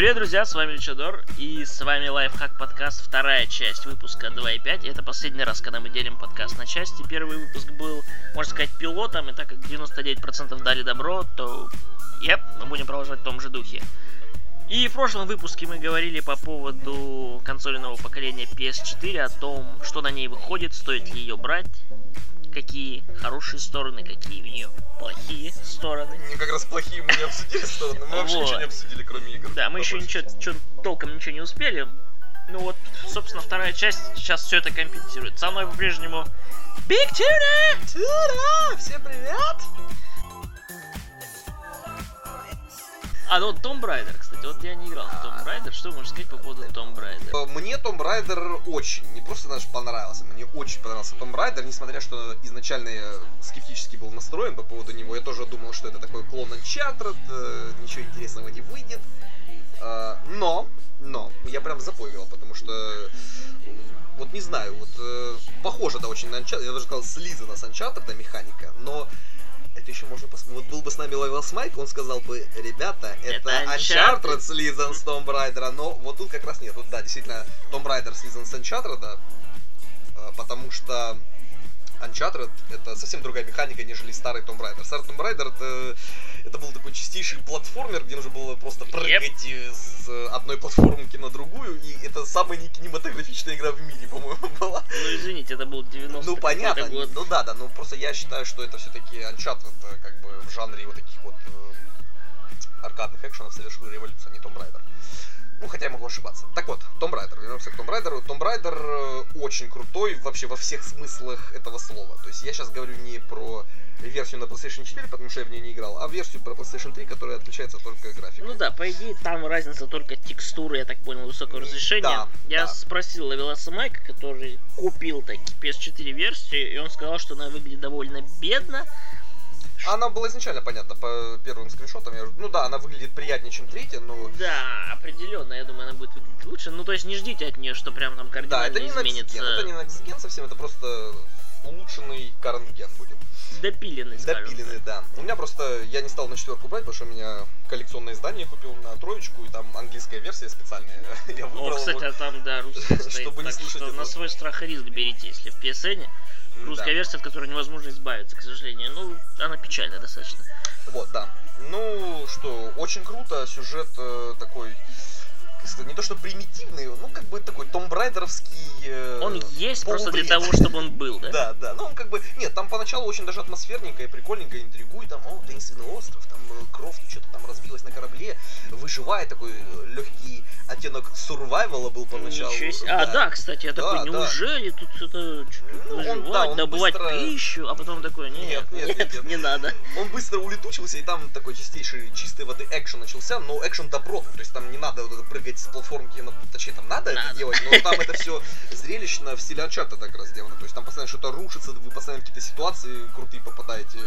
Привет, друзья, с вами Личадор, и с вами Лайфхак Подкаст, вторая часть выпуска 2.5. Это последний раз, когда мы делим подкаст на части. Первый выпуск был, можно сказать, пилотом, и так как 99% дали добро, то, yep, мы будем продолжать в том же духе. И в прошлом выпуске мы говорили по поводу консоли нового поколения PS4, о том, что на ней выходит, стоит ли ее брать, какие хорошие стороны, какие в нее плохие стороны. Ну, как раз плохие мы не обсудили стороны, мы вообще ничего не обсудили, кроме игр. Да, мы еще ничего, толком ничего не успели. Ну вот, собственно, вторая часть сейчас все это компенсирует. Со мной по-прежнему Big Tuna! Тюра! Всем привет! А, ну вот Tomb Raider, кстати, вот я не играл в Tomb Raider. Что можете сказать по поводу Tomb Raider? Э, Мне Том Райдер очень, не просто даже понравился, мне очень понравился Том Райдер, несмотря что изначально я скептически был настроен по поводу него. Я тоже думал, что это такой клон Uncharted, э, ничего интересного не выйдет. Э, Но, но, я прям запойвил, потому что вот не знаю, вот похоже, да, очень на Uncharted, я даже сказал, слизана с Uncharted, механика, но это еще можно посмотреть. Вот был бы с нами Левелс Майк, он сказал бы, ребята, это, Это Uncharted, Uncharted. с Tomb Raider, но вот тут как раз нет. Вот да, действительно, Tomb Raider слизан с Uncharted, да, потому что Uncharted это совсем другая механика, нежели старый Tomb Raider. Старый Tomb Raider это, это был такой чистейший платформер, где нужно было просто прыгать э, с одной платформки на другую, и это самая не кинематографичная игра в мире, по-моему, была. Ну извините, это был 90 Ну понятно, год. ну да, да, ну просто я считаю, что это все-таки Uncharted э, как бы в жанре вот таких вот э, аркадных экшенов совершил революцию, а не Tomb Raider. Ну, хотя я могу ошибаться. Так вот, Tomb Raider, вернемся к Raider. Tomb Raider э, очень крутой вообще во всех смыслах этого слова. То есть я сейчас говорю не про версию на PlayStation 4, потому что я в нее не играл, а версию про PlayStation 3, которая отличается только графикой. Ну да, по идее, там разница только текстуры, я так понял, высокого разрешения. Да, я да. спросил Лавеласа Майка, который купил таки PS4 версию, и он сказал, что она выглядит довольно бедно. Она была изначально понятна по первым скриншотам. Я ну да, она выглядит приятнее, чем третья, но Да, определенно, я думаю, она будет выглядеть лучше. Ну, то есть не ждите от нее, что прям там Да, кардинально это не изменится. Next Gen, это не Next Gen совсем, это просто улучшенный gen будет. Допиленный, Допиленный, да. У меня просто, я не стал на четверку брать, потому что у меня коллекционное издание купил на троечку, и там английская версия специальная. Я О, кстати, его. а там, да, русская стоит. Чтобы не так слушать что на свой страх и риск берите, если в PSN. Русская Да. версия, от которой невозможно избавиться, к сожалению. Ну, она печальная достаточно. Вот, да. Ну, что, очень круто, сюжет э, такой, сказать, не то что примитивный, ну, как бы такой томбрайдеровский... э, Он есть просто для того, чтобы он был, да? Да, да. Ну, он как бы. Нет, там поначалу очень даже атмосферненько и прикольненько интригует. Там, о, таинственный остров, там э, Крофт что-то там разбилась на корабле, выживает такой легкий оттенок сурвайвала был поначалу. Ничего себе. А, да, кстати, я Да, такой, да. неужели тут что-то Ну, он, выживать, да, он добывать быстро- пищу, а потом такой, нет, Нет, нет, нет, нет. не надо. Он быстро улетучился, и там такой чистейший, чистой воды экшен начался, но экшен добротный, то есть там не надо вот это прыгать с платформки, на, точнее там надо, это Надо. делать, но там это все зрелищно в стиле Uncharted так раз сделано, то есть там постоянно что-то рушится, вы постоянно в какие-то ситуации крутые попадаете.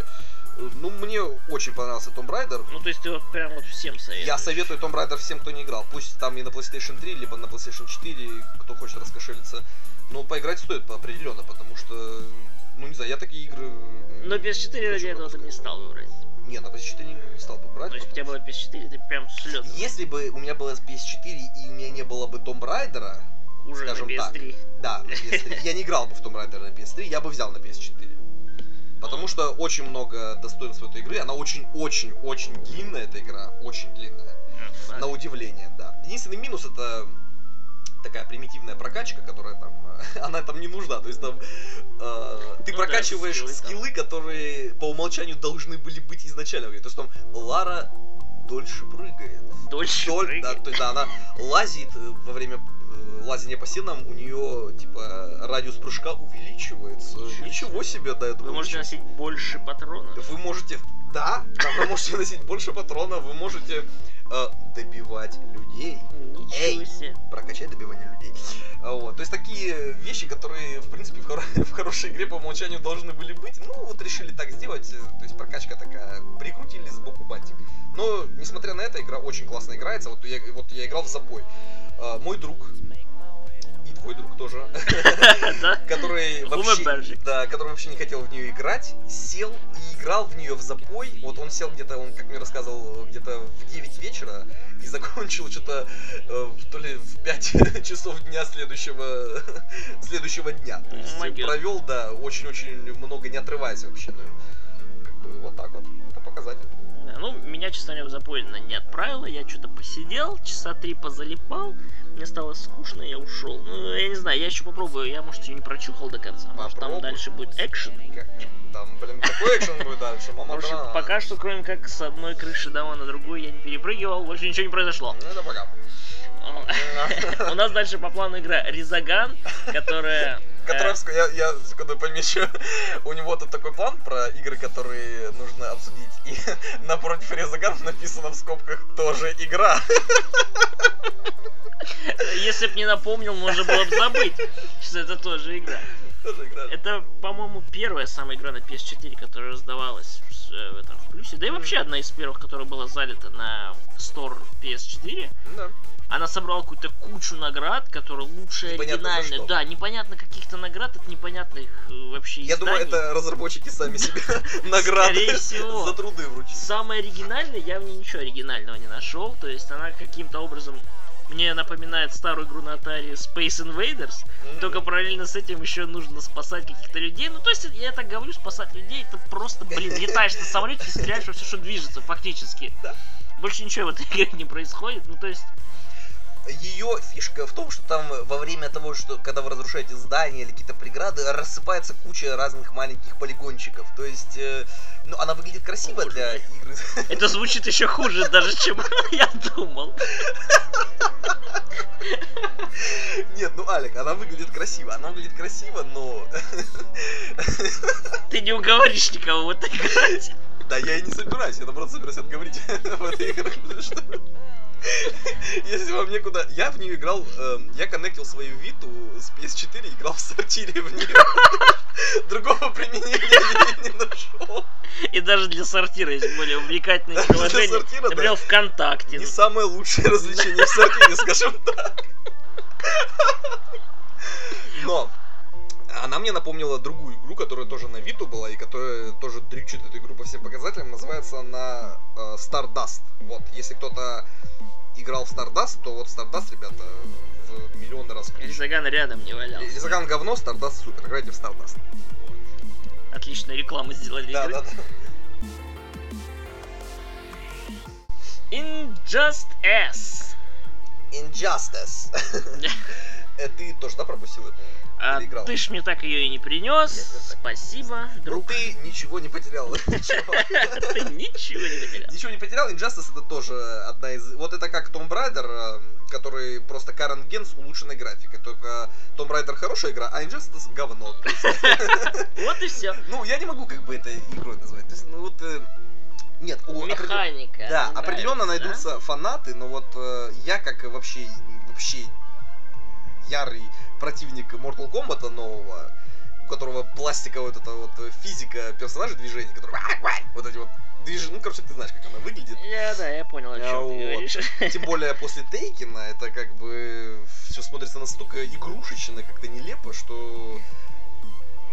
Э, Ну, мне очень понравился Tomb Raider. Ну, то есть ты вот прям вот всем советуешь. Я советую Tomb Raider всем, кто не играл. Пусть там и на PlayStation 3, либо на PlayStation 4, кто хочет раскошелиться. Но поиграть стоит определенно, потому что, ну не знаю, я такие игры... Но PS4 не ради этого ты не стал выбрать. Не, на PS4 не, не стал бы брать. То есть у тебя было PS4, ты прям слез. Если бы у меня было PS4 и у меня не было бы Tomb Raider, уже скажем на так. PS3. да, на PS3, я не играл бы в Tomb Raider на PS3, я бы взял на PS4. Потому что очень много достоинств этой игры. Она очень-очень-очень длинная, эта игра. Очень длинная. На удивление, да. Единственный минус это такая примитивная прокачка, которая там, она там не нужна. То есть там э, ты Ну да, прокачиваешь скиллы там. скиллы, которые по умолчанию должны были быть изначально. То есть там Лара дольше прыгает. Дольше Доль- да, прыгает. то есть, да, она лазит э, во время э, лазения по стенам, у нее типа радиус прыжка увеличивается. Ничего Ничего себе, да, я Вы можете носить больше патронов. вы можете, да, да, вы можете носить больше патронов, вы можете э, добивать людей, Ничего Эй. себе. прокачать добивание людей. А, Вот, то есть такие вещи, которые, в принципе, в, хоро- в хорошей игре по умолчанию должны были быть, ну вот решили так сделать, э, то есть прокачка такая, прикрутили сбоку бантик. Но, несмотря на это, игра очень классно играется, вот я, вот я играл в запой. А, Мой друг, твой друг тоже, который вообще, да, который вообще не хотел в нее играть, сел и играл в нее в запой. Вот он сел где-то, он, как мне рассказывал, где-то в 9 вечера и закончил что-то э, то ли в 5 часов дня следующего, следующего дня. То есть провел, да, очень-очень много не отрываясь вообще. Ну, как бы вот так вот. Это показатель. Ну, меня, говоря, в запой не отправило. Я что-то посидел, часа три позалипал. Мне стало скучно, я ушел. Ну, я не знаю, я еще попробую. Я, может, ее не прочухал до конца. Может, там дальше будет экшен. Там, блин, какой экшен будет дальше? Мама В общем, пока что, кроме как с одной крыши дома на другую, я не перепрыгивал, больше ничего не произошло. Ну, это пока. У нас дальше по плану игра Ризаган, которая Которая, я, я секунду помечу, у него тут такой план про игры, которые нужно обсудить, и напротив Резаган написано в скобках тоже игра. Если б не напомнил, можно было бы забыть, что это тоже игра. Тоже игра. Это, по-моему, первая самая игра на PS4, которая раздавалась э, в этом в плюсе. Да и вообще одна из первых, которая была залита на Store PS4. Да. Она собрала какую-то кучу наград, которые лучшие оригинальные. Да, непонятно каких-то наград от непонятных э, вообще Я думаю, это разработчики сами себе награды за труды вручили. Самое оригинальное, я в ней ничего оригинального не нашел. То есть она каким-то образом мне напоминает старую игру на Atari Space Invaders, mm-hmm. только параллельно с этим еще нужно спасать каких-то людей. Ну, то есть, я так говорю, спасать людей, это просто, блин, летаешь на самолете и стреляешь во все, что движется, фактически. Больше ничего в этой игре не происходит. Ну, то есть, ее фишка в том, что там во время того, что когда вы разрушаете здания или какие-то преграды, рассыпается куча разных маленьких полигончиков. То есть, э, ну, она выглядит красиво О, для игры. Это звучит еще хуже даже, чем я думал. Нет, ну, Алик, она выглядит красиво. Она выглядит красиво, но... Ты не уговоришь никого в это играть. Да я и не собираюсь, я наоборот собираюсь отговорить в этой игре. Если вам некуда... Я в нее играл... Э, я коннектил свою Виту с PS4 и играл в сортире в нее. Другого применения не нашел. И даже для сортира есть более увлекательные приложения. Например, ВКонтакте. Не самое лучшее развлечение в сортире, скажем так. Но она мне напомнила другую игру, которая тоже на Виту была и которая тоже дрючит эту игру по всем показателям. Называется она э, Stardust. Вот, если кто-то играл в Stardust, то вот Stardust, ребята, в миллион раз круче. Элизаган рядом не валялся. Элизаган говно, Stardust супер. Играйте в Stardust. Отличная реклама сделали да, игры. Да, да. Injust S. Injustice. Э, ты тоже, да, пропустил эту? А ты ж мне так ее и не принес. Спасибо, ну, друг. Ну, ты ничего не потерял. Ты ничего не потерял. Ничего не потерял. Injustice это тоже одна из... Вот это как Tomb Raider, э, который просто Current Gen с улучшенной графикой. Только Tomb Raider хорошая игра, а Injustice говно. Вот и все. Ну, я не могу как бы это игрой назвать. То есть, ну вот... Э, нет, у механика. Да, определенно найдутся фанаты, но вот э, я как вообще вообще ярый противник Mortal Kombat нового, у которого пластиковая вот эта вот физика персонажа движения, который вот эти вот движения, ну, короче, ты знаешь, как она выглядит. Я, да, я понял, о чем вот. ты говоришь. Тем более после Тейкина это как бы все смотрится настолько игрушечно, как-то нелепо, что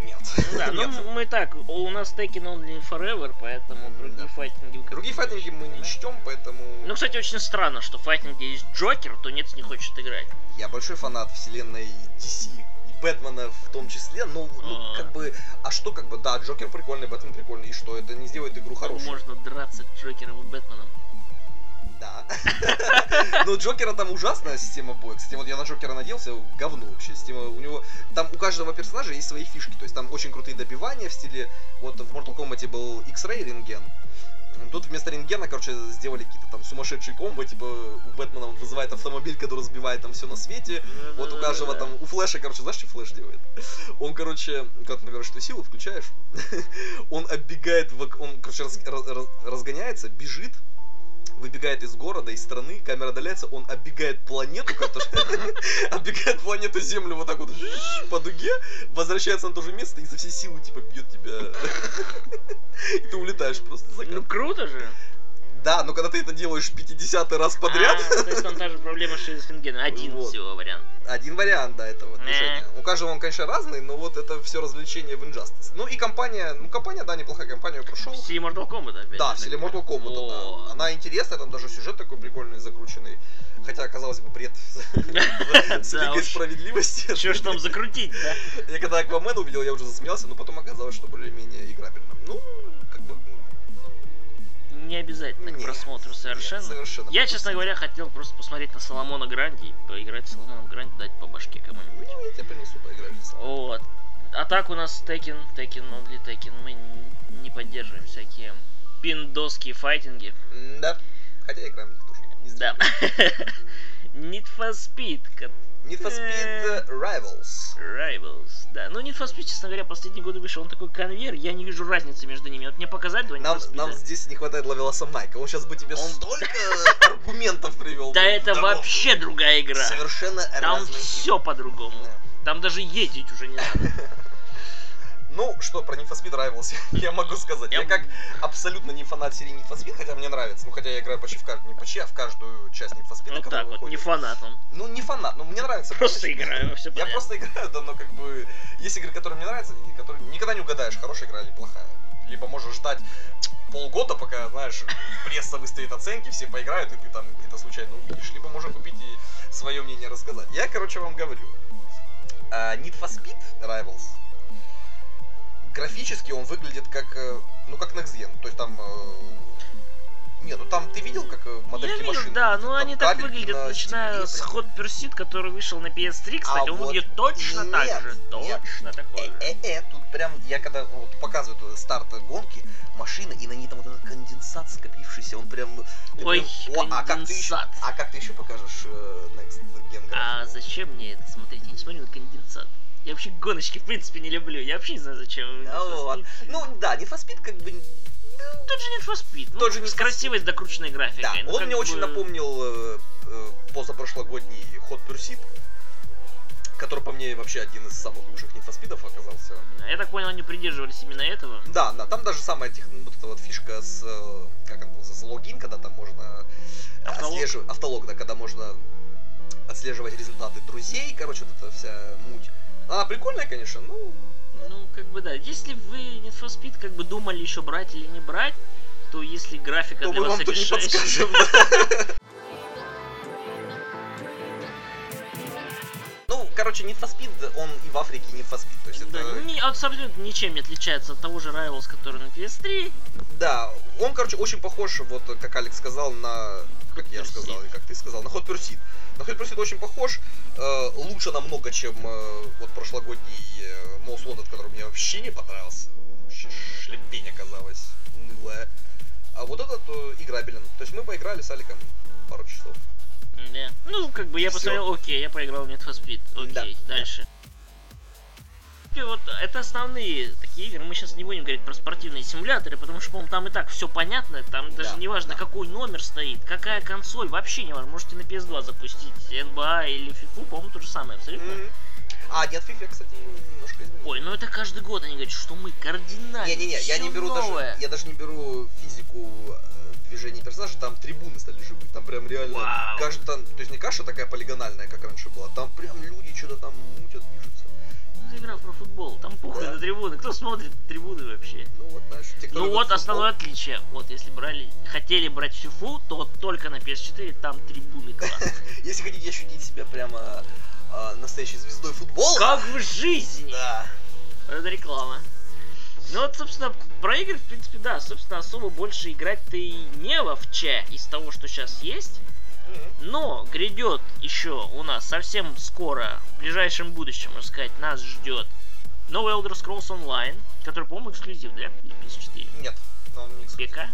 нет. Да, ну мы так, у нас Tekken Only Forever, поэтому другие файтинги... Другие файтинги мы не чтем, поэтому... Ну, кстати, очень странно, что в файтинге есть Джокер, то нет не хочет играть. Я большой фанат вселенной DC и Бэтмена в том числе, ну, ну А-а-а. как бы, а что как бы, да, Джокер прикольный, Бэтмен прикольный, и что, это не сделает игру хорошей. Можно драться Джокером и Бэтменом. Да. Ну, Джокера там ужасная система боя. Кстати, вот я на Джокера надеялся, говно вообще. Система у него... Там у каждого персонажа есть свои фишки. То есть там очень крутые добивания в стиле... Вот в Mortal Kombat был X-Ray рентген. Тут вместо рентгена, короче, сделали какие-то там сумасшедшие комбо, типа у Бэтмена он вызывает автомобиль, который разбивает там все на свете. Вот у каждого там, у Флэша, короче, знаешь, что Флэш делает? Он, короче, когда ты набираешь эту силу, включаешь, он оббегает, он, короче, раз, раз, разгоняется, бежит, выбегает из города, из страны, камера отдаляется, он оббегает планету, оббегает планету Землю вот так вот по дуге, возвращается на то же место и со всей силы типа бьет тебя. И ты улетаешь просто за Ну круто же. Да, но когда ты это делаешь 50 раз подряд... А, то есть там та же проблема, что с Фингеном. Один Вот. всего вариант. Один вариант, да, этого движения. У каждого он, конечно, разный, но вот это все развлечение в Injustice. Ну и компания, ну компания, да, неплохая компания, прошел. В стиле Mortal Kombat опять. Да, в стиле. Mortal Kombat, да. Она интересная, там даже сюжет такой прикольный, закрученный. Хотя, казалось бы, бред с Лигой справедливости. Чё ж там закрутить, да? Я когда Аквамена увидел, я уже засмеялся, но потом оказалось, что более-менее играбельно. Ну. Не обязательно к Нет, просмотру нет, совершенно. совершенно Я, честно пропустить. говоря, хотел просто посмотреть на Соломона Гранди и поиграть с Соломоном Гранди, дать по башке кому-нибудь. Ну, я тебе принесу поиграть. Вот. А так у нас Tekken, Tekken, only Tekken. Мы не поддерживаем всякие пиндоски файтинги. Да. Хотя них тоже. Не Да. Need for Speed, Need for Speed Rivals. Rivals. Да, ну Need for Speed, честно говоря, последние годы вышел, он такой конвейер, я не вижу разницы между ними. Вот мне показали два Need Нам, for Speed. нам здесь не хватает Лавеласа Майка. Он сейчас бы тебе Он- столько аргументов привел. Да это вообще другая игра. Совершенно Там все по-другому. Там даже ездить уже не надо. Ну, что про Speed Rivals я могу сказать. Я как абсолютно не фанат серии Speed, хотя мне нравится. Ну, хотя я играю почти в каждую, не почти, а в каждую часть for Speed, Вот так вот, не фанат он. Ну, не фанат, но мне нравится. Просто играю, всё Я просто играю, да, но как бы... Есть игры, которые мне нравятся, и которые никогда не угадаешь, хорошая игра или плохая. Либо можешь ждать полгода, пока, знаешь, пресса выставит оценки, все поиграют, и ты там где-то случайно увидишь. Либо можно купить и свое мнение рассказать. Я, короче, вам говорю. а, Need for Speed Rivals графически он выглядит как, э, ну, как Next Gen. То есть там... э, Не, ну там ты видел, как э, модельки Я видел, машин? да, ну они так выглядят, на начиная с. Hot Pursuit, который вышел на PS3, кстати, А он вот выглядит точно так нет, же, нет. точно такой же. Э-э-э, тут прям, я когда вот, показывают старт гонки, машина, и на ней там вот этот конденсат скопившийся, он прям... Ой, прям, «О, а как ты еще, конденсат. а как ты еще покажешь э, Next Gen А зачем мне это смотреть? Я не смотрю на конденсат. Я вообще гоночки в принципе не люблю. Я вообще не знаю, зачем. Ну, вот. Ну да, for Speed как бы... Ну, тот же Need for Speed. Ну, Тот же Need с красивой, с докрученной графикой. Да, Ну, он мне очень бы- напомнил э, э, позапрошлогодний Hot Pursuit, который по мне вообще один из самых лучших Need for Speed оказался. Я так понял, они придерживались именно этого. Да, да, там даже самая тех, вот эта вот фишка с, э, как это называется, логин, когда там можно Автолог. отслеживать, автолог, да, когда можно отслеживать результаты друзей, короче, вот эта вся муть. Она прикольная, конечно, ну, Ну, как бы да. Если вы Need for Speed как бы думали еще брать или не брать, то если графика то для мы вас вам тут не подскажем. Ну, короче, Need for Speed, он и в Африке Need for Speed, то есть Да, это... ни- абсолютно ничем не отличается от того же Rivals, который на PS3. Да, он, короче, очень похож, вот как Алекс сказал, на... Как я сказал, и как ты сказал, на Hot Pursuit. На Hot Pursuit очень похож, э, лучше намного, чем э, вот прошлогодний э, Most Wanted, который мне вообще не понравился. Шлепень оказалась, унылая. А вот этот э, играбелен. То есть мы поиграли с Аликом пару часов. Да. Ну, как бы я Всё. посмотрел, окей, я поиграл в Need for Speed. Окей, Да. дальше. И вот это основные такие игры. Мы сейчас не будем говорить про спортивные симуляторы, потому что, по-моему, там и так все понятно. Там даже Да, не важно, да. какой номер стоит, какая консоль, вообще не важно. Можете на PS2 запустить NBA или FIFA, по-моему, то же самое абсолютно. Мгм. А, нет, FIFA, кстати, немножко изменил. Ой, ну это каждый год они говорят, что мы кардинально Не-не-не, я не беру новое. даже, я даже не беру физику э, движения персонажа, там трибуны стали живые, там прям реально, Вау. каждый там, то есть не каша такая полигональная, как раньше была, там прям люди что-то там мутят, движутся. Игра про футбол. Там похуй Да. на трибуны. Кто смотрит трибуны вообще? Ну вот, знаешь, те, Ну вот футбол, основное отличие. Вот если брали, хотели брать фифу, то вот только на PS4 там трибуны классные. Если хотите ощутить себя прямо а, настоящей звездой футбола, Как в жизни! да, Это реклама. Ну вот, собственно, про игры, в принципе, да, собственно, особо больше играть-то и не во вче из того, что сейчас есть. Но грядет еще у нас совсем скоро, в ближайшем будущем, можно сказать, нас ждет новый Elder Scrolls Online, который, по-моему, эксклюзив, да, для PS4. нет, он не эксклюзив. ПК?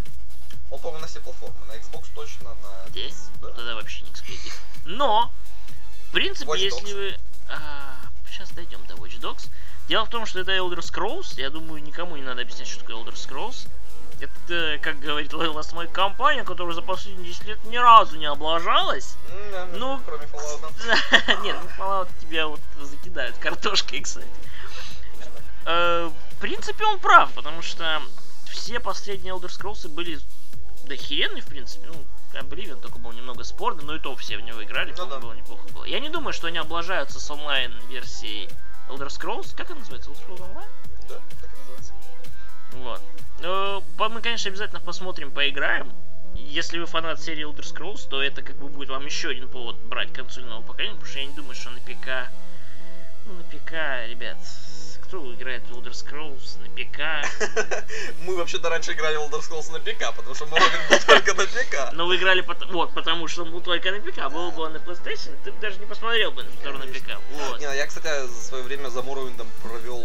Он, по-моему, на все платформы, на Xbox точно, на... Здесь? Да. Тогда вообще не эксклюзив. Но, в принципе, Watch если Dogs. вы... сейчас дойдем до Watch Dogs. Дело в том, что это Elder Scrolls. Я думаю, никому не надо объяснять, что такое Elder Scrolls. Это, как говорит Лейлас, моя компания, которая за последние 10 лет ни разу не облажалась. Да, Ну, кроме Fallout. Нет, ну Fallout тебя вот закидают картошкой, кстати. Э, В принципе, он прав, потому что все последние Elder Scrolls были да херенный, в принципе. Ну, Обливион только был немного спорный, но и то все в него играли, Ну да. было неплохо было. Я не думаю, что они облажаются с онлайн-версией Elder Scrolls. Как она называется? Elder Scrolls Online? Да, так и называется. Вот. Ну, мы, конечно, обязательно посмотрим, поиграем. Если вы фанат серии Elder Scrolls, то это как бы будет вам еще один повод брать консоль нового поколения, потому что я не думаю, что на ПК... Ну, на ПК, ребят, кто играет в Elder Scrolls на ПК? Мы вообще-то раньше играли в Elder Scrolls на ПК, потому что Morrowind был только на ПК. Но вы играли вот, потому что он был только на ПК. Был бы он на PlayStation, ты бы даже не посмотрел бы, на ПК. Вот. Не, ну я, кстати, за свое время за Morrowind провел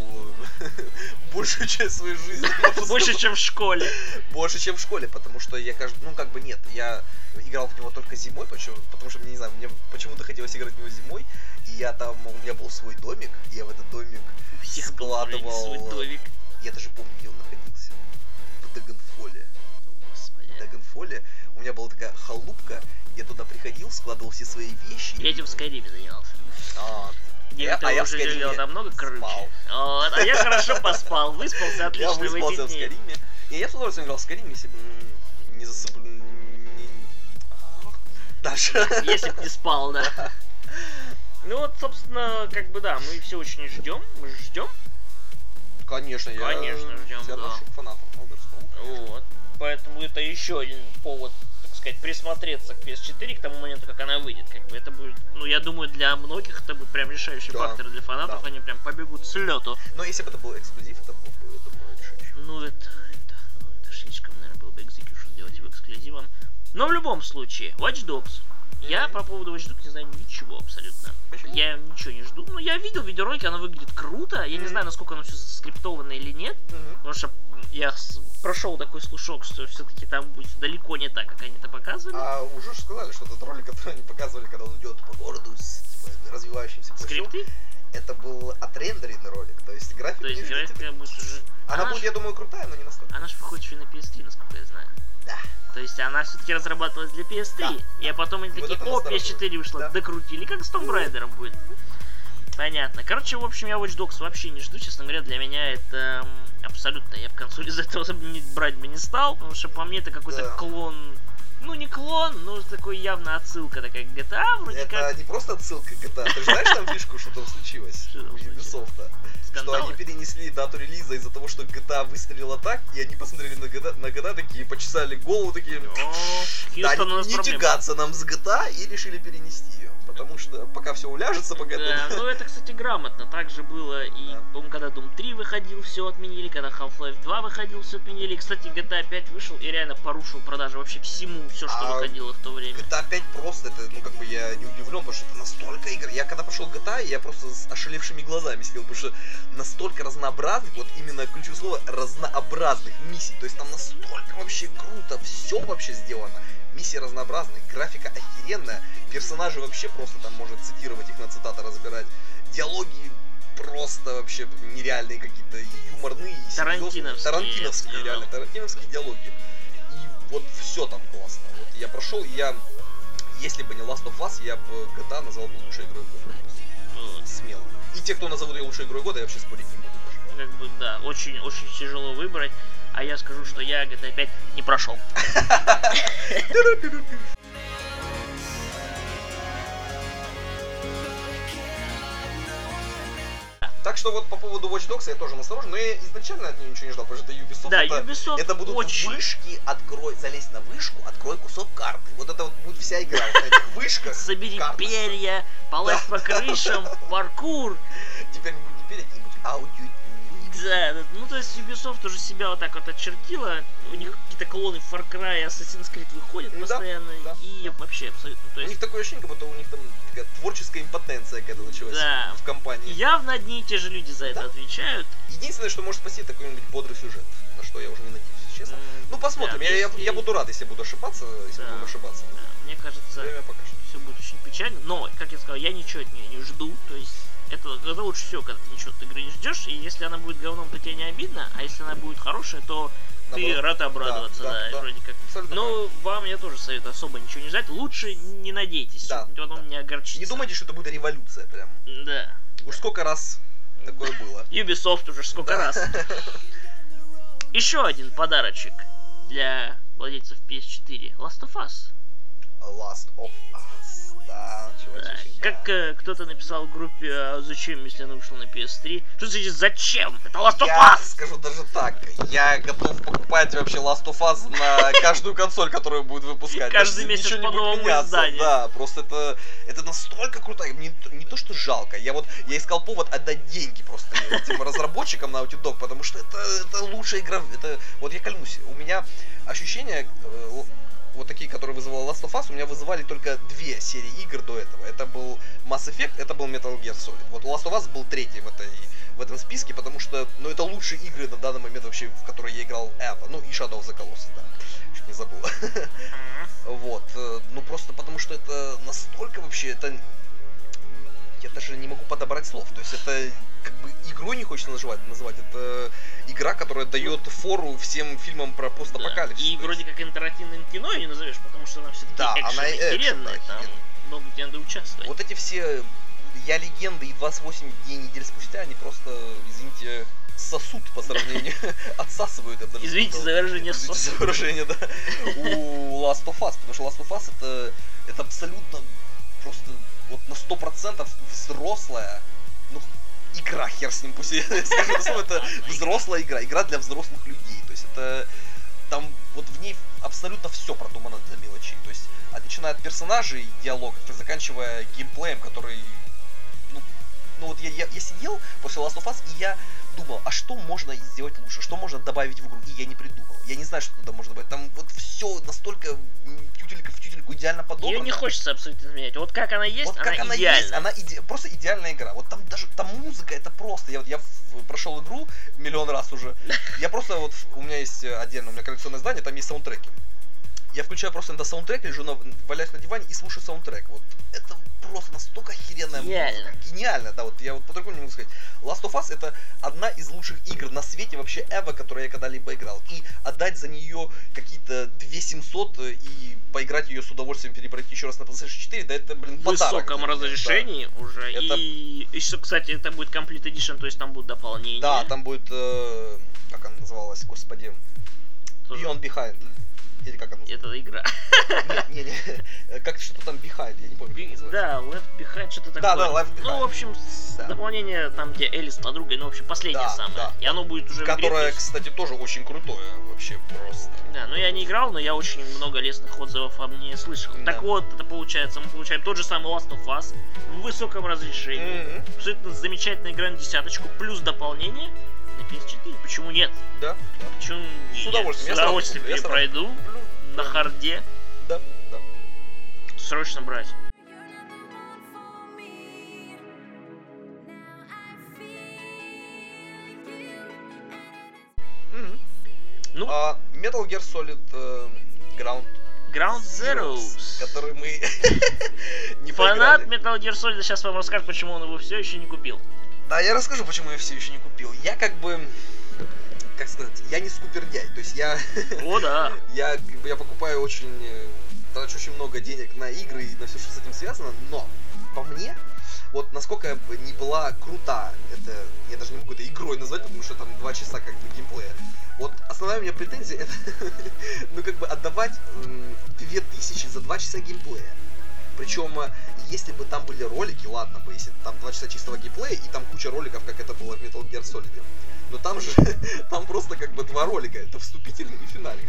большую часть своей жизни. Больше, чем в школе. Больше, чем в школе, потому что я каждый, ну как бы нет, я играл в него только зимой, почему, потому что мне не знаю, мне почему-то хотелось играть в него зимой, и я там, у меня был свой домик, и я в этот домик всех складывал, свой домик. я даже помню, где он находился, в Дагенфоле. Господи. В Дагенфоле у меня была такая халупка, я туда приходил, складывал все свои вещи. Я этим в Скайриме занялся. А, Где Я- ты а я в уже Скайриме делал намного круче. спал. Вот, а я хорошо поспал, выспался Я отлично в выспался в эти дни. Скариме. Не, я с удовольствием играл в Скариме, если бы не засып... не- Дальше. Если б не спал, да. Ну вот, собственно, как бы да, мы все очень ждем, мы ждем. Конечно, я Конечно, ждем, себя да. отношу к фанатам Elder Scrolls. Вот. Поэтому это еще один повод, так сказать, присмотреться к PS4 к тому моменту, как она выйдет. Как бы это будет, ну, я думаю, для многих это будет прям решающий Да, фактор. Для фанатов да. они прям побегут с лету. Но если бы это был эксклюзив, это был бы, думаю, решающий. Ну, это, это, ну, это слишком, наверное, был бы execution делать его эксклюзивом. Но в любом случае, Watch Dogs. Я по поводу Watch Dogs не знаю ничего абсолютно. Почему? Я ничего не жду. Ну, я видел видеоролики, оно выглядит круто. Я не знаю, насколько оно все скриптовано или нет. Потому что я с- прошел такой слушок, что все-таки там будет далеко не так, как они это показывали. А уже сказали, что этот ролик, который они показывали, когда он идет по городу с типа, развивающимся плащом, Скрипты? Это был отрендеренный ролик, то есть графика То есть не графика будет уже... Она Она будет, ж- я думаю, крутая, но не настолько. Она же выходит еще и на PS3, насколько я знаю. Да. То есть она все-таки разрабатывалась для PS3, Да, и а потом они вот такие, о, настораживает. PS4 вышла, Да. докрутили, как с Tomb Raider будет. Понятно. Короче, в общем, я Watch Dogs вообще не жду, честно говоря, для меня это абсолютно, я в консоль из этого брать бы не стал, потому что по мне это какой-то Да. клон, ну не клон, но такой явно отсылка такая к GTA вроде Это как. не просто отсылка к GTA. Ты же знаешь там фишку, что там случилось Что там у? Ubisoft? Что они перенесли дату релиза из-за того, что GTA выстрелила так, и они посмотрели на GTA, на GTA такие, почесали голову такие, О, да, не проблемы. тягаться нам с GTA, и решили перенести ее. Потому что пока все уляжется, пока Да, ну это, кстати, грамотно. Так же было и, Да. по-моему, когда Doom 3 выходил, все отменили, когда Half-Life 2 выходил, все отменили. И, кстати, GTA 5 вышел и реально порушил продажи вообще всему, все, что А выходило в то время. GTA 5 просто, это, ну, как бы я не удивлен, потому что это настолько игр. Я когда прошел GTA, я просто с ошалевшими глазами сидел, потому что настолько разнообразных, вот именно ключевое слово, разнообразных миссий. То есть там настолько вообще круто, все вообще сделано. Миссии разнообразные, графика охеренная, персонажи вообще просто там может цитировать их на цитаты разбирать. Диалоги просто вообще нереальные какие-то, юморные. Тарантиновские, Тарантиновские, сказал. реально, тарантиновские диалоги. И вот все там классно. Вот я прошел, и я, если бы не Last of Us, я бы GTA назвал бы лучшей игрой года. Вот. Смело. И те, кто назовут ее лучшей игрой года, я вообще спорить не буду. даже. Как бы, да, очень, очень тяжело выбрать. А я скажу, что я GTA 5 не прошел. Так что вот по поводу Watch Dogs я тоже насторожен, но я изначально от нее ничего не ждал, потому что это Ubisoft. Да, это, Ubisoft это будут очень... вышки, открой, залезь на вышку, открой кусок карты. Вот это вот будет вся игра вот на этих вышках. Собери перья, полазь по крышам, паркур. Теперь не будет теперь какие-нибудь аудио. Да, ну то есть Ubisoft уже себя вот так вот очертила, у них какие-то клоны Far Cry и Assassin's Creed выходят постоянно, да. и вообще абсолютно, то У них такое ощущение, как будто у них там такая творческая импотенция какая-то началась Да. в компании. явно одни и те же люди за это Да. отвечают. Единственное, что может спасти, это какой-нибудь бодрый сюжет, на что я уже не надеюсь, честно. Ну посмотрим, да, я, я, если- я буду рад, если буду ошибаться, если Да. буду ошибаться. да, мне кажется, Время покажет. все будет очень печально, но, как я сказал, я ничего от нее не жду, то есть это, это лучше всего, когда ты ничего от игры не ждешь, и если она будет говном, то тебе не обидно, а если она будет хорошая, то ты Наоборот. рад обрадоваться, Да, да, да, да. вроде как. Абсолютно Но вам я тоже советую особо ничего не ждать, лучше не надейтесь, Да, потом да. не огорчиться. Не думайте, что это будет революция прям. Да. Уж сколько раз такое было. Ubisoft уже сколько Да. раз. Еще один подарочек для владельцев PS4. Last of Us. Last of Us. Да, Да. Как э, кто-то написал в группе, а зачем, если она вышла на PS3? Что значит зачем? Это Last of Я Us! скажу даже так, я готов покупать вообще Last of Us на каждую консоль, которую будет выпускать. Каждый месяц по новому изданию. Да, просто это, это настолько круто. Мне не то, что жалко, я вот, я искал повод отдать деньги просто этим разработчикам Naughty Dog, потому что это, это лучшая игра, это, вот я клянусь, у меня ощущение, э, вот такие, которые вызывала Last of Us, у меня вызывали только две серии игр до этого. Это был Mass Effect, это был Metal Gear Solid. Вот Last of Us был третий в этой в этом списке, потому что, ну, это лучшие игры на данный момент вообще, в которые я играл Эва. Ну, и Shadow of the Colossus, да. Чуть не забыл. Вот. э, Ну, просто потому что это настолько вообще, это... Я даже не могу подобрать слов. То есть это как бы игрой не хочется называть, называть. Это игра, которая дает фору всем фильмам про Да. постапокалипсис. И То вроде как интерактивным кино не назовешь, потому что она все-таки Да, она и охеренная, да, там много где надо участвовать. Вот эти все Я легенда и 28 дней недель спустя они просто, извините, сосуд по сравнению, отсасывают. даже Извините за выражение сосуд. выражение, да. У Last of Us, потому что Last of Us это, это абсолютно просто вот на 100% взрослая, ну, игра, хер с ним, пусть я скажу это взрослая игра, игра для взрослых людей. То есть это там вот в ней абсолютно все продумано до мелочей. То есть от, начиная от персонажей, диалогов, и заканчивая геймплеем, который ну, ну вот я, я, я сидел после Last of Us, и я думал, а что можно сделать лучше, что можно добавить в игру, и я не придумал. Я не знаю, что туда можно добавить. Там вот все настолько тютелька в тютельку идеально подобрано. Ее не хочется абсолютно изменять. Вот как она есть, Вот она как она идеальна. есть, она иде- просто идеальная игра. Вот там даже там музыка, это просто. Я вот я прошел игру миллион раз уже. Я просто вот у меня есть отдельно, у меня коллекционное издание, там есть саундтреки. Я включаю просто на саундтрек, лежу на, валяюсь на диване и слушаю саундтрек. Вот это просто настолько охеренная Гениально. музыка. Гениально, да, вот я вот по-другому не могу сказать. Last of Us это одна из лучших игр на свете вообще ever, которую я когда-либо играл. И отдать за нее какие-то 2700 и поиграть ее с удовольствием перепройти еще раз на PlayStation 4, да это, блин, в подарок. высоком для меня, да. разрешении уже. Это- И еще, кстати, это будет Complete Edition, то есть там будут дополнения. Да, там будет, э, как она называлась, господи, Тоже Beyond Behind. Или как она? Это игра. Не, не, не. Как что-то там Behind, я не помню, называется. Да, Left Behind, что-то такое. Да, да, Left Ну, Behind. в общем, Да. дополнение там, где Элли с подругой, ну, в общем, последнее Да, самое. да. И оно будет уже игре, Которое, кстати, тоже очень крутое вообще просто. Да, но я не играл, но я очень много лестных отзывов об ней слышал. Да. Так вот, это получается, мы получаем тот же самый Last of Us в высоком разрешении. Абсолютно замечательная игра на десяточку, плюс дополнение на PS4. Почему нет? Да, да. Почему нет? удовольствием, я С удовольствием я перепройду Куплю. на харде. Да, да. Срочно брать. Ну, А Metal Gear Solid э, Ground Ground Zeroes, Zeroes. который мы не Фанат. Metal Gear Solid сейчас вам расскажет, почему он его все еще не купил. Да, я расскажу, почему я все еще не купил. Я как бы, как сказать, я не скупердяй. То есть я, О, да. я, я покупаю очень, трачу очень много денег на игры и на все, что с этим связано, но по мне, вот насколько бы не была крута это, я даже не могу это игрой назвать, потому что там два часа как бы геймплея. Вот основная у меня претензия это, ну как бы отдавать м, 2000 за два часа геймплея. Причем, э, если бы там были ролики, ладно бы, если там 2 часа чистого геймплея и там куча роликов, как это было в Metal Gear Solid. Но там же, там просто как бы два ролика, это вступительный и финальный.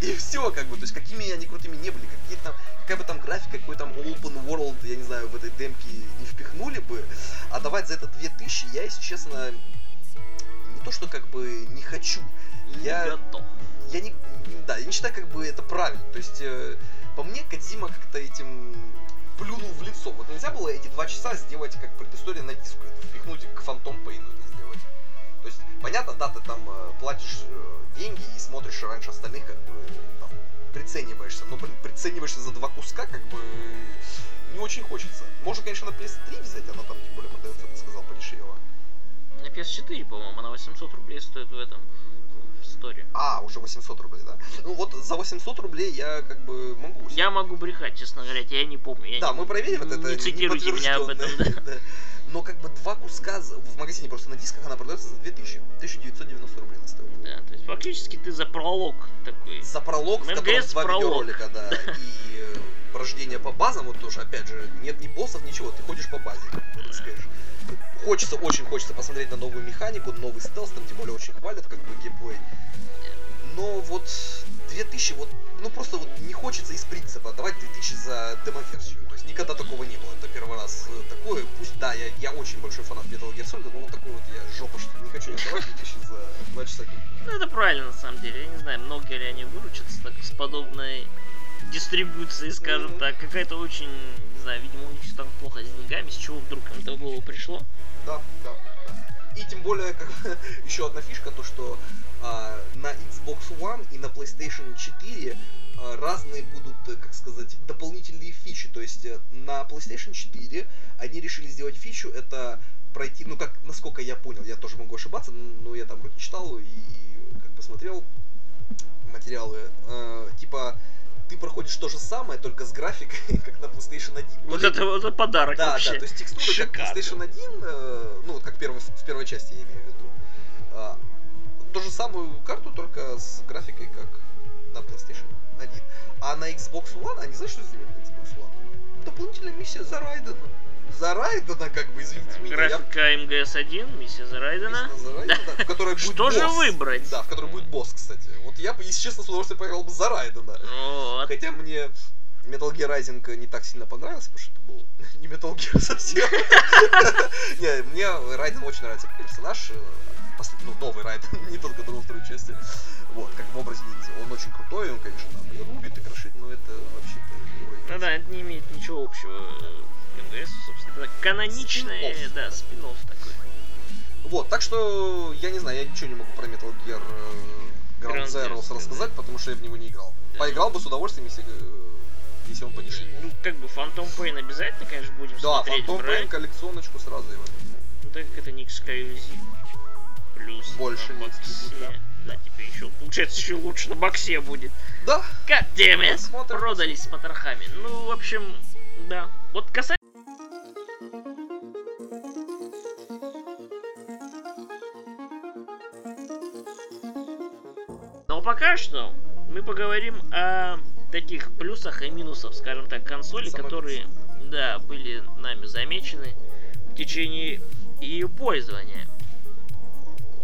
И все, как бы, то есть какими они крутыми не были, какие там, какая бы там графика, какой там open world, я не знаю, в этой демке не впихнули бы, а давать за это 2000, я, если честно, то что как бы не хочу, Не Я- готов. я не, да, я не считаю, как бы это правильно. То есть, э, по мне, Кадзима как-то этим плюнул в лицо. Вот нельзя было эти два часа сделать как предыстория на диску, это впихнуть к Фантом Пейну это сделать. То есть, понятно, да, ты там э, платишь э, деньги и смотришь раньше остальных, как бы, там, прицениваешься. Но, блин, прицениваешься за два куска, как бы, не очень хочется. Можно, конечно, на PS3 взять, она там, тем более, продается, ты сказал, подешевела. На PS4, по-моему, она 800 рублей стоит в этом. Story. А, уже 800 рублей, да. Ну вот за 800 рублей я как бы могу. Я могу брехать, честно говоря, я не помню. Я да, не, мы проверим это. Не цитируйте меня об этом. Да. Но как бы два куска в магазине просто на дисках она продается за 2000. 1990 рублей на стоит. Да, то есть фактически ты за пролог такой. За пролог, в котором два пролог. видеоролика, да. И э, прохождение по базам, вот тоже, опять же, нет ни боссов, ничего, ты ходишь по базе, так скажешь. Хочется, очень хочется посмотреть на новую механику, новый стелс, там тем более очень хвалят, как бы, геймплей. Но вот 2000, вот, ну просто вот не хочется из принципа давать 2000 за демо-версию. То есть никогда такого не было. Это первый раз такое. Пусть, да, я, я очень большой фанат Metal Gear Solid, но вот такой вот я жопа, что не хочу давать 2000 за 2 часа. Ну это правильно на самом деле. Я не знаю, многие ли они выручатся так, с подобной дистрибуцией, скажем так. Какая-то очень, не знаю, видимо, у них все там плохо с деньгами, с чего вдруг им это в голову пришло. Да, да, да. И тем более, как еще одна фишка, то что а, на Xbox One и на PlayStation 4 а, разные будут, как сказать, дополнительные фичи. То есть э, на PlayStation 4 они решили сделать фичу, это пройти, ну как, насколько я понял, я тоже могу ошибаться, но я там вроде читал и, как бы смотрел материалы, э, типа ты проходишь то же самое, только с графикой, как на PlayStation 1. Вот Ну, это, это подарок да, вообще. да, то есть текстуры как Шикарно. PlayStation 1, э, ну вот как первый, в первой части я имею в виду. А, ту же самую карту, только с графикой как на PlayStation 1. А на Xbox One, они знаешь, что сделали на Xbox One? Дополнительная миссия за Райдена. За Райдена, как бы, извините меня. я- Графика МГС-1, миссия Зарайдена. Миссия за Райдена, в которой будет Что же выбрать? Да, в которой будет босс, кстати. Вот я если честно, с удовольствием поиграл бы за Райдена. Вот. Хотя мне Metal Gear Rising не так сильно понравился, потому что это был не Metal Gear совсем. Не, мне Райден очень нравится персонаж. э, Ну, новый Райден, не тот, который во второй части. Вот, как в образе ниндзя. Он очень крутой, он, конечно, там и рубит, и крошит, но это вообще-то Ну да, это не имеет ничего общего. МГС, собственно, каноничное, Спин-офф. да, спин такой. Вот, так что я не знаю, я ничего не могу про Metal Gear э, Ground Ground Zero Zero рассказать, потому что я в него не играл. Да. Поиграл бы с удовольствием, если, э, если он подешевле. Ну, как бы Phantom Pain обязательно, конечно, будем Да, смотреть, Phantom брать. Pain, коллекционочку сразу его. Ну, так как это не эксклюзив. Плюс Больше на боксе. да. Да, теперь еще, получается, еще лучше на боксе будет. Да, God damn it! Посмотрим, Продались с потрохами. Ну, в общем, да. Вот касательно... пока что мы поговорим о таких плюсах и минусах, скажем так, консоли, Самое которые, да, были нами замечены в течение ее пользования.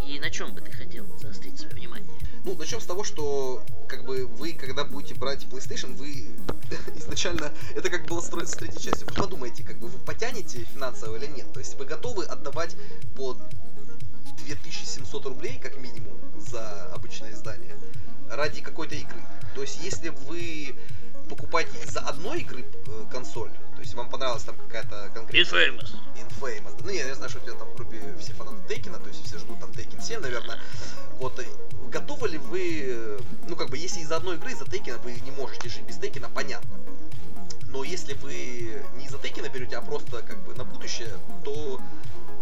И на чем бы ты хотел заострить свое внимание? Ну, начнем с того, что как бы вы, когда будете брать PlayStation, вы изначально, это как было строиться с третьей частью. Вы подумайте, как бы вы потянете финансово или нет. То есть вы готовы отдавать по 2700 рублей, как минимум, за обычное издание, ради какой-то игры. То есть если вы покупаете из-за одной игры э, консоль, то есть вам понравилась там какая-то конкретная... Infamous. Infamous. Ну, не, я знаю, что у тебя там в группе все фанаты Тейкина, то есть все ждут там Тейкин 7, наверное. Вот, э, готовы ли вы, э, ну, как бы, если из-за одной игры, из-за Тейкина вы не можете жить без Тейкина, понятно. Но если вы не из-за Тейкина берете, а просто, как бы, на будущее, то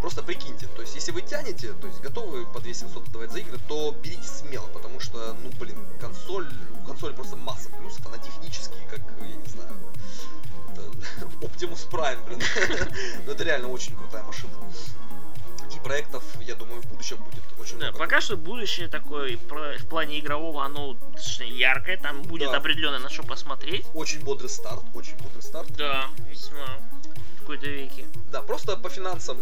просто прикиньте. То есть, если вы тянете, то есть, готовы по 2700 отдавать за игры, то берите смело, потому что, ну, блин, консоль, у консоли просто масса плюсов, она технически, как, я не знаю, Optimus Prime, блин. Ну, это реально очень крутая машина. И проектов, я думаю, в будущем будет очень Да, много. пока что будущее такое в плане игрового, оно достаточно яркое, там будет Да. определенно на что посмотреть. Очень бодрый старт, очень бодрый старт. Да, весьма в какой-то веке. Да, просто по финансам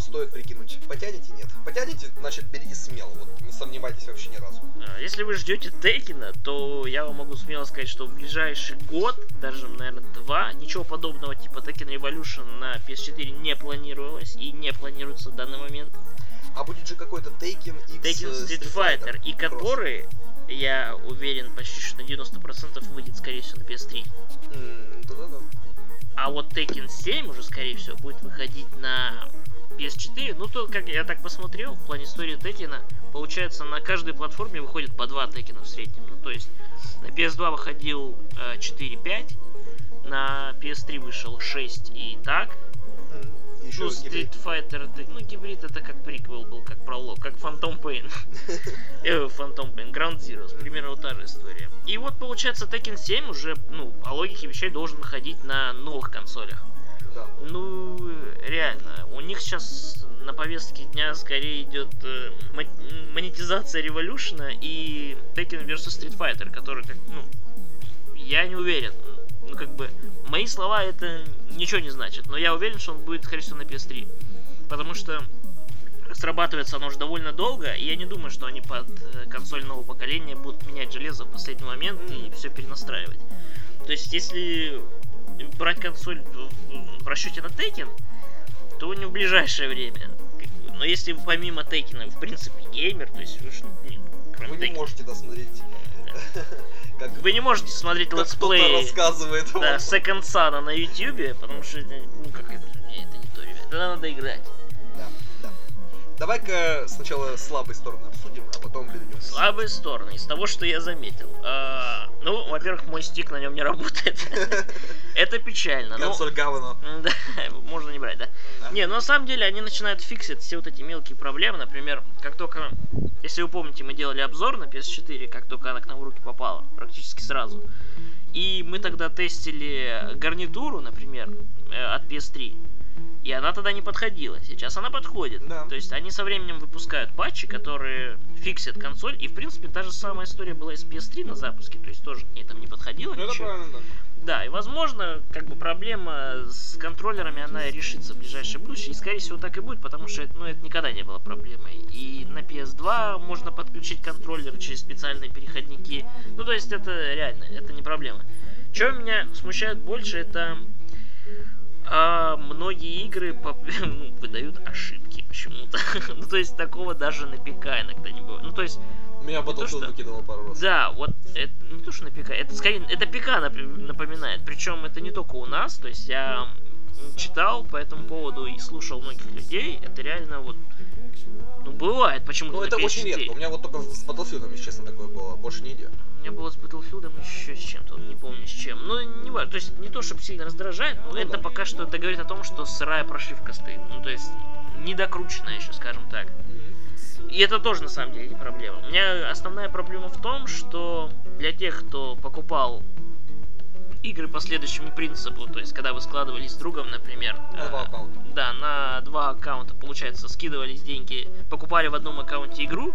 стоит прикинуть. Потянете, нет. Потянете, значит, берите смело. Вот не сомневайтесь вообще ни разу. А, Если вы ждете Текина, то я вам могу смело сказать, что в ближайший год, даже, наверное, два, ничего подобного типа Tekken Revolution на PS4 не планировалось и не планируется в данный момент. А будет же какой-то Taken X э, Street Fighter, и Cross. который, я уверен, почти что на 90% выйдет, скорее всего, на PS3. М, Да-да-да. А вот Tekken 7 уже, скорее всего, будет выходить на PS4. Ну, то, как я так посмотрел, в плане истории Текена, получается, на каждой платформе выходит по два Текена в среднем. Ну, то есть, на PS2 выходил э, 4-5, на PS3 вышел 6 и так. Еще Ну. Street Fighter, это, ну, гибрид это как приквел был, как пролог, как Phantom Pain. Э, Phantom Pain, Ground Zeroes, примерно вот та же история. И вот, получается, Tekken 7 уже, ну, по логике вещей должен выходить на новых консолях. Да. Ну, реально, у них сейчас на повестке дня скорее идет э, монетизация революшна и Tekken vs Street Fighter, который, как, ну, я не уверен. Как бы, мои слова это ничего не значит, но я уверен, что он будет, скорее всего, на PS3. Потому что срабатывается оно уже довольно долго, и я не думаю, что они под э, консоль нового поколения будут менять железо в последний момент и все перенастраивать. То есть, если брать консоль в, расчете на Tekken, то не в ближайшее время. Но если вы помимо вы, в принципе, геймер, то есть вы, не- кроме Вы не Tekken, можете досмотреть. Как вы не можете смотреть как кто-то летсплеи рассказывает да. Second Sun на YouTube, потому что, ну как это, не, это не то, ребят, надо играть. Да, да. Давай-ка сначала слабые стороны обсудим, а потом перейдем. Слабые стороны из того, что я заметил. А, ну, во-первых, мой стик на нем не работает. Это печально. Ну, Консоль говно. да, можно не брать, да? Да. Не, ну на самом деле они начинают фиксить все вот эти мелкие проблемы. Например, как только, если вы помните, мы делали обзор на PS4, как только она к нам в руки попала, практически сразу. И мы тогда тестили гарнитуру, например, э, от PS3. И она тогда не подходила. Сейчас она подходит. Да. То есть они со временем выпускают патчи, которые фиксят консоль. И в принципе та же самая история была и с PS3 на запуске. То есть тоже к ней там не подходило Ну это ничего. правильно, да. Да, и возможно, как бы проблема с контроллерами, она решится в ближайшее будущее. И скорее всего так и будет, потому что ну, это никогда не было проблемой. И на PS2 можно подключить контроллер через специальные переходники. Ну, то есть это реально, это не проблема. Что меня смущает больше, это а, многие игры ну, выдают ошибки почему-то. ну, то есть такого даже на ПК иногда не бывает. Ну, то есть Меня то, Battlefield что- выкидывал пару раз. да, вот это не то, что на ПК, это скорее, это ПК нап- напоминает. Причем это не только у нас, то есть я читал по этому поводу и слушал многих людей, это реально вот, ну бывает почему-то Ну это очень PS4. редко. У меня вот только с Battlefield, если честно, такое было. Больше нигде. У меня было с Battlefield еще с чем-то, вот не помню с чем. Ну, не важно, то есть не то, чтобы сильно раздражает, но Ну это да. пока что это говорит о том, что сырая прошивка стоит. Ну, то есть недокрученная еще, скажем так. И это тоже на самом деле не проблема. У меня основная проблема в том, что для тех, кто покупал игры по следующему принципу, то есть когда вы складывались с другом, например, На два э, аккаунта. да, на два аккаунта, получается, скидывались деньги, покупали в одном аккаунте игру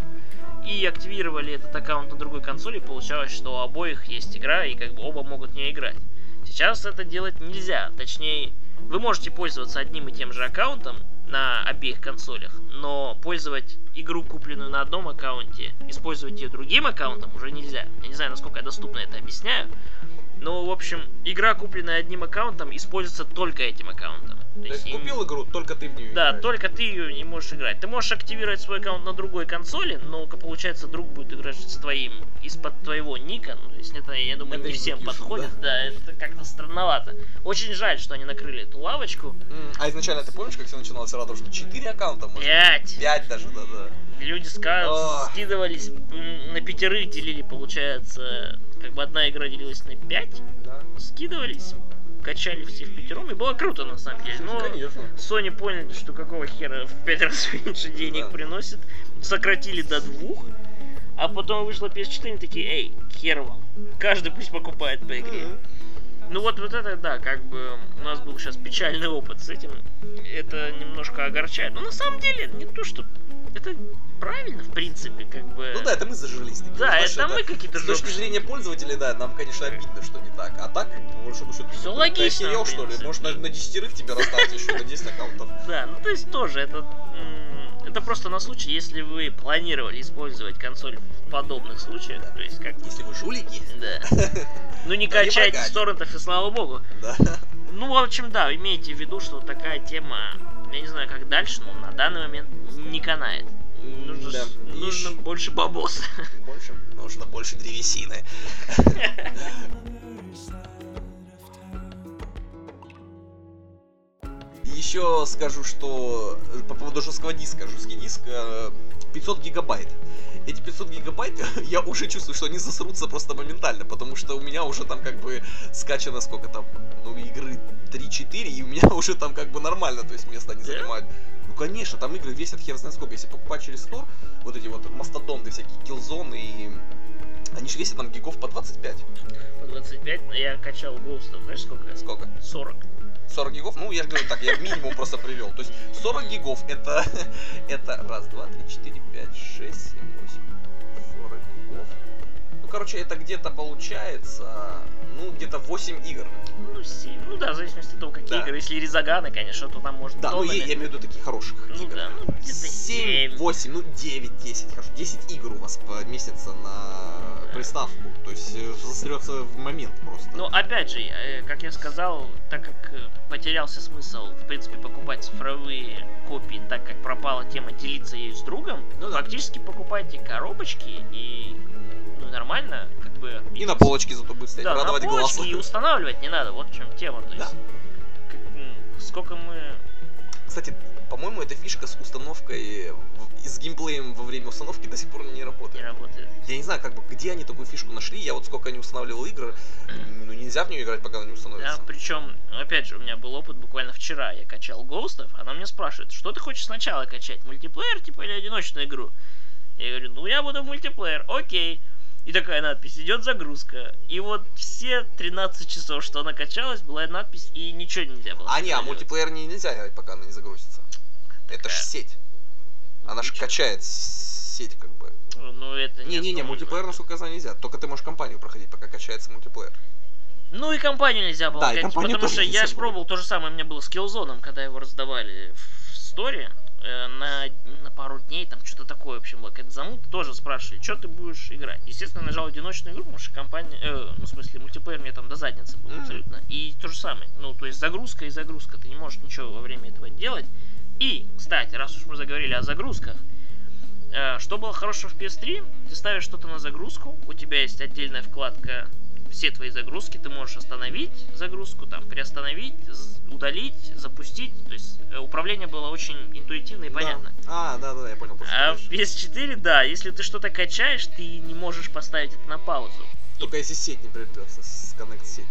и активировали этот аккаунт на другой консоли, получалось, что у обоих есть игра, и как бы оба могут в нее играть. Сейчас это делать нельзя, точнее, вы можете пользоваться одним и тем же аккаунтом на обеих консолях, но пользовать игру, купленную на одном аккаунте, использовать ее другим аккаунтом уже нельзя. Я не знаю, насколько я доступно это объясняю, но, в общем, игра, купленная одним аккаунтом, используется только этим аккаунтом. То есть им- купил игру, только ты в нее да, играешь. только ты ее не можешь играть. Ты можешь активировать свой аккаунт на другой консоли, но получается друг будет играть с твоим из-под твоего ника. Ну, то есть это, я думаю, Это не всем подходит. Да? это как-то странновато. Очень жаль, что они накрыли эту лавочку. А изначально ты помнишь, как все начиналось что 4 аккаунта можно? Пять. 5 даже, да-да. Люди ска- скидывались на пятерых делили, получается, как бы одна игра делилась на пять, Да. скидывались, качали всех пятером, и было круто на самом деле. Но Конечно. Sony поняли, что какого хера в пять раз меньше денег Да. приносит, сократили до двух, а потом вышла PS4, они такие, эй, хер вам, каждый пусть покупает по игре. Мгм. Ну вот, вот это, да, как бы у нас был сейчас печальный опыт с этим, это немножко огорчает. Но на самом деле, не то, что это правильно, в принципе, как бы... Ну да, это мы зажрались. такие, Да, знаешь, это мы какие-то С точки зрения пользователей, да, нам, конечно, обидно, что не так. А так, по большому счету, Всё ну, логично, Ты охерел, что ли? Может, на, на десятерых тебе расставить еще на 10 аккаунтов. Да, ну то есть тоже это, это просто на случай, если вы планировали использовать консоль в подобных случаях, то есть как Если вы жулики, Да. Ну не Да качайте с торрентов и слава богу. да. Ну, в общем, да, имейте в виду, что такая тема, я не знаю, как дальше, но на данный момент не канает. Нужно, Да. нужно Ищ- больше бабоса. Больше, нужно больше древесины. Еще скажу, что э, по поводу жесткого диска. Жесткий диск э, 500 гигабайт. эти 500 гигабайт, я уже чувствую, что они засрутся просто моментально, потому что у меня уже там как бы скачано сколько там, ну, игры 3-4, и у меня уже там как бы нормально, то есть место они Да? занимают. Ну, конечно, там игры весят хер знает сколько. Если покупать через Store, вот эти вот мастодонты всякие, Killzone и... Они же весят там гигов по 25. По 25 я качал Ghost, знаешь сколько? Сколько? 40. 40 гигов? Ну, я же говорю так, я минимум просто привел. То есть 40 гигов это, это раз, два, три, четыре, пять, шесть, семь, восемь, 40 гигов. Ну, короче, это где-то получается, ну, где-то 8 игр. Ну, 7. Ну да, в зависимости от того, какие Да. игры. Если резаганы, конечно, то там можно Да, ну, я, я имею в виду таких хороших Ну игр. да, ну где-то 7, 7. 8, ну 9, 10, хорошо. 10 игр у вас поместится на приставку. То есть э, засрется в момент просто. Но опять же, э, как я сказал, так как э, потерялся смысл, в принципе, покупать цифровые копии, так как пропала тема делиться ею с другом, Ну да. фактически покупайте коробочки и ну нормально, как бы. И на полочке зато будет стоять, Да, радовать на глаз. и устанавливать не надо, вот в чем тема. То Да. есть, как, м, сколько мы Кстати, по-моему, эта фишка с установкой, и с геймплеем во время установки до сих пор не не работает. работает. Я не знаю, как бы, где они такую фишку нашли. Я вот сколько не устанавливал игр, ну нельзя в нее играть, пока она не Да, установится. причем, опять же, у меня был опыт буквально вчера. Я качал Гоустов, она мне спрашивает, что ты хочешь сначала качать, мультиплеер, типа, или одиночную игру? Я говорю, ну я буду в мультиплеер, окей. И такая надпись, идет загрузка. И вот все 13 часов, что она качалась, была надпись, и ничего нельзя было. А не, а мультиплеер не нельзя играть, пока она не загрузится. Это ж Такая. сеть. Она же качает сеть, как бы. Ну, это не Не-не-не, мультиплеер, насколько я знаю, нельзя. Только ты можешь компанию проходить, пока качается мультиплеер. Ну и компанию нельзя было Да, качать, потому что я нельзя ж было. пробовал то же самое, у меня было с Killzone, когда его раздавали в сторе э, на, на пару дней, там что-то такое, в общем, было какая-то замута, тоже спрашивали, что ты будешь играть. Естественно, я нажал одиночную игру, потому что компания, э, ну, в смысле, мультиплеер мне там до задницы был абсолютно. И то же самое, ну, то есть загрузка и загрузка, ты не можешь ничего во время этого делать. И, кстати, раз уж мы заговорили о загрузках, э, что было хорошего в PS3, ты ставишь что-то на загрузку, у тебя есть отдельная вкладка все твои загрузки, ты можешь остановить загрузку, там, приостановить, удалить, запустить. То есть э, управление было очень интуитивно и понятно. Да. А, да-да, я понял. А в говоришь. PS4, да, если ты что-то качаешь, ты не можешь поставить это на паузу. Только если сеть не придется с коннект сетью.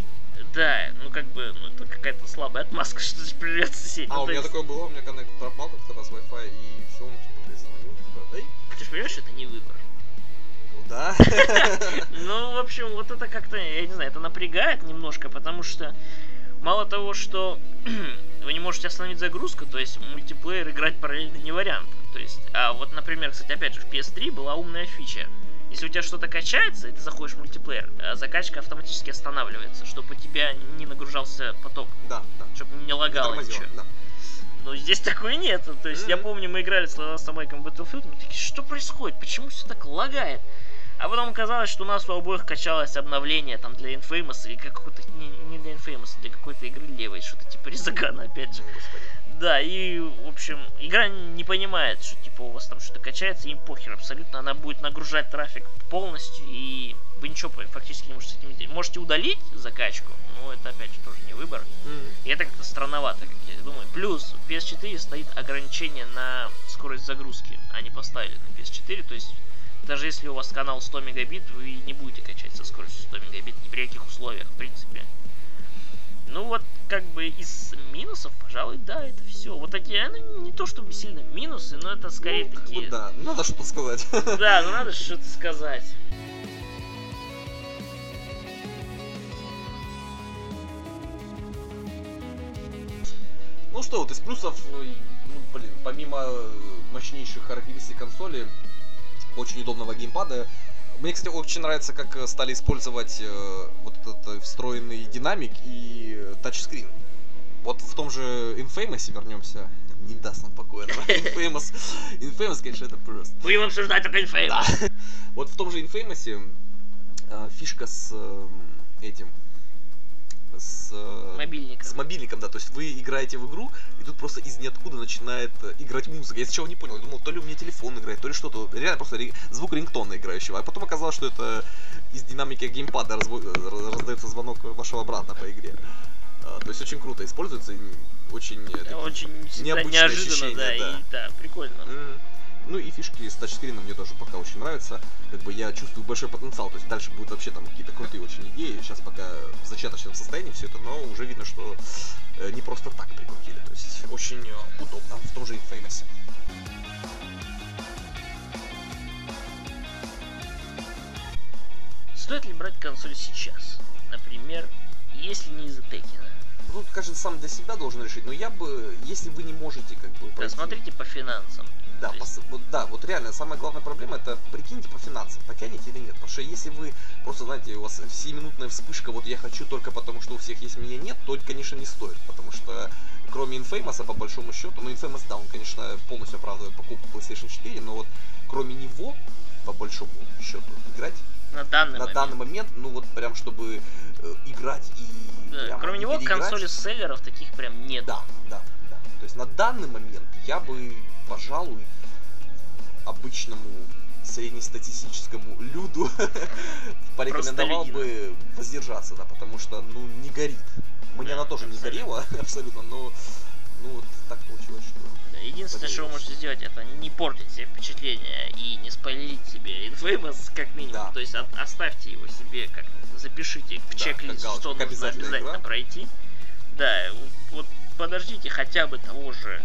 Да, ну как бы, ну это какая-то слабая отмазка, что здесь придется сеть. А, Ну, у меня есть, такое было, у меня коннект пропал как-то раз Wi-Fi, и все, он типа перезвонил. типа, Эй, Ты же понимаешь, что это не выбор. Да. Ну, в общем, вот это как-то, я не знаю, это напрягает немножко, потому что мало того, что вы не можете остановить загрузку, то есть мультиплеер играть параллельно не вариант. То есть, а вот, например, кстати, опять же, в PS3 была умная фича. Если у тебя что-то качается, и ты заходишь в мультиплеер, а закачка автоматически останавливается, чтобы у тебя не нагружался поток, Да, да. чтобы не лагало ничего. да. Но здесь такой нет. То есть я Мгм. помню, мы играли с Ластомайком в Battlefield, мы такие, что происходит? Почему все так лагает? А потом оказалось, что у нас у обоих качалось обновление там для Infamous или какого-то, не, не для Infamous, а для какой-то игры левой, что-то типа Резагана опять же. Да, и, в общем, игра не понимает, что типа у вас там что-то качается, им похер абсолютно, она будет нагружать трафик полностью, и вы ничего фактически не можете с этим сделать. Можете удалить закачку, но это опять же тоже не выбор. И это как-то странновато, как я думаю. Плюс в PS4 стоит ограничение на скорость загрузки. Они поставили на PS4, то есть даже если у вас канал 100 мегабит, вы не будете качать со скоростью 100 мегабит ни при каких условиях, в принципе. Ну вот, как бы из минусов, пожалуй, да, это все. Вот такие, ну, не то чтобы сильно минусы, но это скорее Ну, как бы такие... да, надо что-то сказать. Да, ну надо что-то сказать. Ну что, вот из плюсов, ну, блин, помимо э, мощнейших характеристик консоли, очень удобного геймпада, мне, кстати, очень нравится, как э, стали использовать э, вот этот э, встроенный динамик и э, тачскрин. Вот в том же Infamous вернемся. Не даст он покоя. Infamous, Infamous, конечно, это просто. Будем обсуждать только Infamous. Да. Вот в том же Infamous э, фишка с э, этим. С, э, Мобильником. с мобильником, да. То есть вы играете в игру, и тут просто из ниоткуда начинает э, играть музыка. Я сначала не понял, думал, то ли у меня телефон играет, то ли что-то. Реально просто звук рингтона играющего. А потом оказалось, что это из динамики геймпада разво- э, раздается звонок вашего брата по игре. А, то есть очень круто используется, очень... Очень всегда необычные неожиданно, ощущения, да, да. и да, прикольно. Мгм. Ну и фишки с тачскрином мне тоже пока очень нравятся. Как бы я чувствую большой потенциал. То есть дальше будут вообще там какие-то крутые очень идеи. Сейчас пока в зачаточном состоянии все это, но уже видно, что э, не просто так прикрутили. То есть очень э, удобно в том же Infamous. Стоит ли брать консоль сейчас? Например, если не из-за Текина. Ну, Тут каждый сам для себя должен решить, но я бы, если вы не можете как бы Да, пройти- смотрите по финансам. Да, пос- вот, да, вот реально самая главная проблема это прикиньте по финансам, потянете или нет. Потому что если вы просто, знаете, у вас 7-минутная вспышка, вот я хочу только потому, что у всех есть, меня нет, то, конечно, не стоит. Потому что кроме Infamous, по большому счету, ну Infamous, да, он, конечно, полностью оправдывает покупку PlayStation 4, но вот кроме него, по большому счету, играть На данный на момент. данный момент, ну вот прям чтобы э, играть и Да, кроме не него консоли селлеров таких прям нет. Да, да, да. То есть на данный момент я бы, пожалуй, обычному среднестатистическому люду порекомендовал бы воздержаться, да, потому что, ну, не горит. Мне Да, она тоже не абсолютно. горела, абсолютно, но, ну, вот так получилось, что... Да, Единственное, что вы можете сделать, это не портить себе впечатление и не спойлерить себе Infamous, как минимум. Да. То есть от- оставьте его себе, как запишите в Да, чек-лист, что нужно обязательно игра. пройти. Да, вот подождите хотя бы того же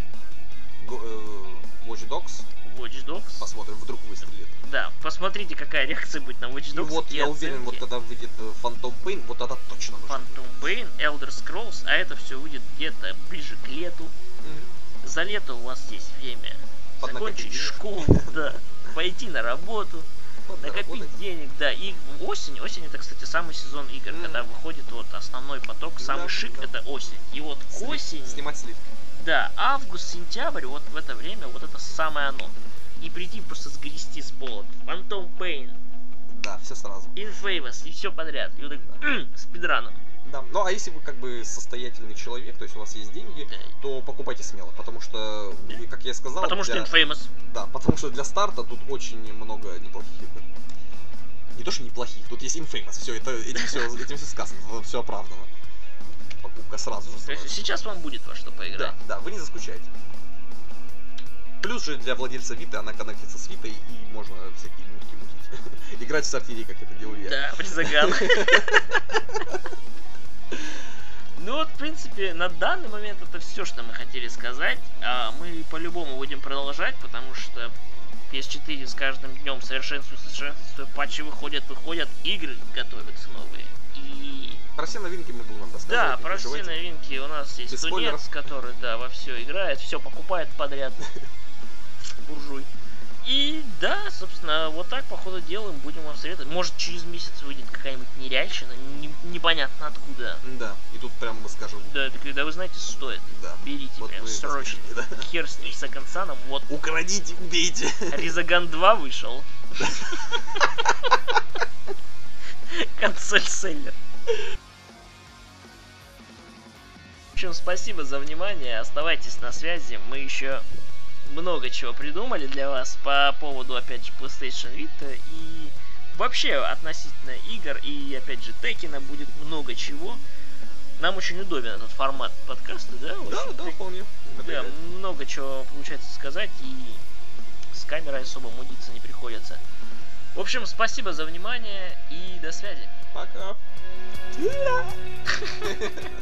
Го- э, Watch Dogs, Watch Dogs. посмотрим, вдруг выстрелит. Да, посмотрите, какая реакция будет на Watch И Dogs. вот и я уверен, вот оценки. когда выйдет э, Phantom Pain, вот это точно нужно. Phantom Pain, Elder Scrolls, а это все выйдет где-то ближе к лету. Мгм. За лето у вас есть время закончить школу, да, пойти на работу, накопить Подработать. денег, да. И осень, осень это, кстати, самый сезон игр, Мгм. когда выходит вот основной поток, самый Да, шик да. это осень. И вот к Сли- осени, Снимать сливки. да, август, сентябрь, вот в это время, вот это самое оно. И прийти просто сгрести с пола. Phantom Pain, Да, все сразу. Infamous и все подряд. И вот так «М, спидраном. Да. Ну а если вы как бы состоятельный человек, то есть у вас есть деньги, то покупайте смело, потому что, как я и сказал, Потому что для- Infamous. да, потому что для старта тут очень много неплохих игр. Не то что неплохих, тут есть Infamous, все, это этим все, этим все сказано, все оправдано. Покупка сразу же. То есть сейчас вам будет во что поиграть. Да, да, вы не заскучаете. Плюс же для владельца Вита она коннектится с Витой и можно всякие мутки мутить. Играть в сортире, как это делаю я. Да, Призаган. Ну вот, в принципе, на данный момент это все, что мы хотели сказать. А мы по-любому будем продолжать, потому что PS4 с каждым днем совершенствует, совершенствует, патчи выходят, выходят, игры готовятся новые. И Про все новинки мы будем вам рассказывать. да, про все новинки у нас есть Без тунец, спойлеров. который, да, во все играет, все покупает подряд. Буржуй. И да, собственно, вот так по ходу дела мы будем вам советовать. Может, через месяц выйдет какая-нибудь неряльщина, не- непонятно откуда. Да, и тут прям мы скажем, Да, так, да вы знаете, стоит. да. Берите Вот прям срочно. да. Хер с Акансаном. Вот Украдите, убейте. Ризаган 2 вышел. Консоль селлер. В общем, спасибо за внимание. Оставайтесь на связи. Мы еще много чего придумали для вас по поводу, опять же, PlayStation Vita и вообще относительно игр и, опять же, Текина будет много чего. Нам очень удобен этот формат подкаста, да? Да, Очень да, так- вполне. да, много чего получается сказать, и с камерой особо мудиться не приходится. В общем, спасибо за внимание и до связи. Пока.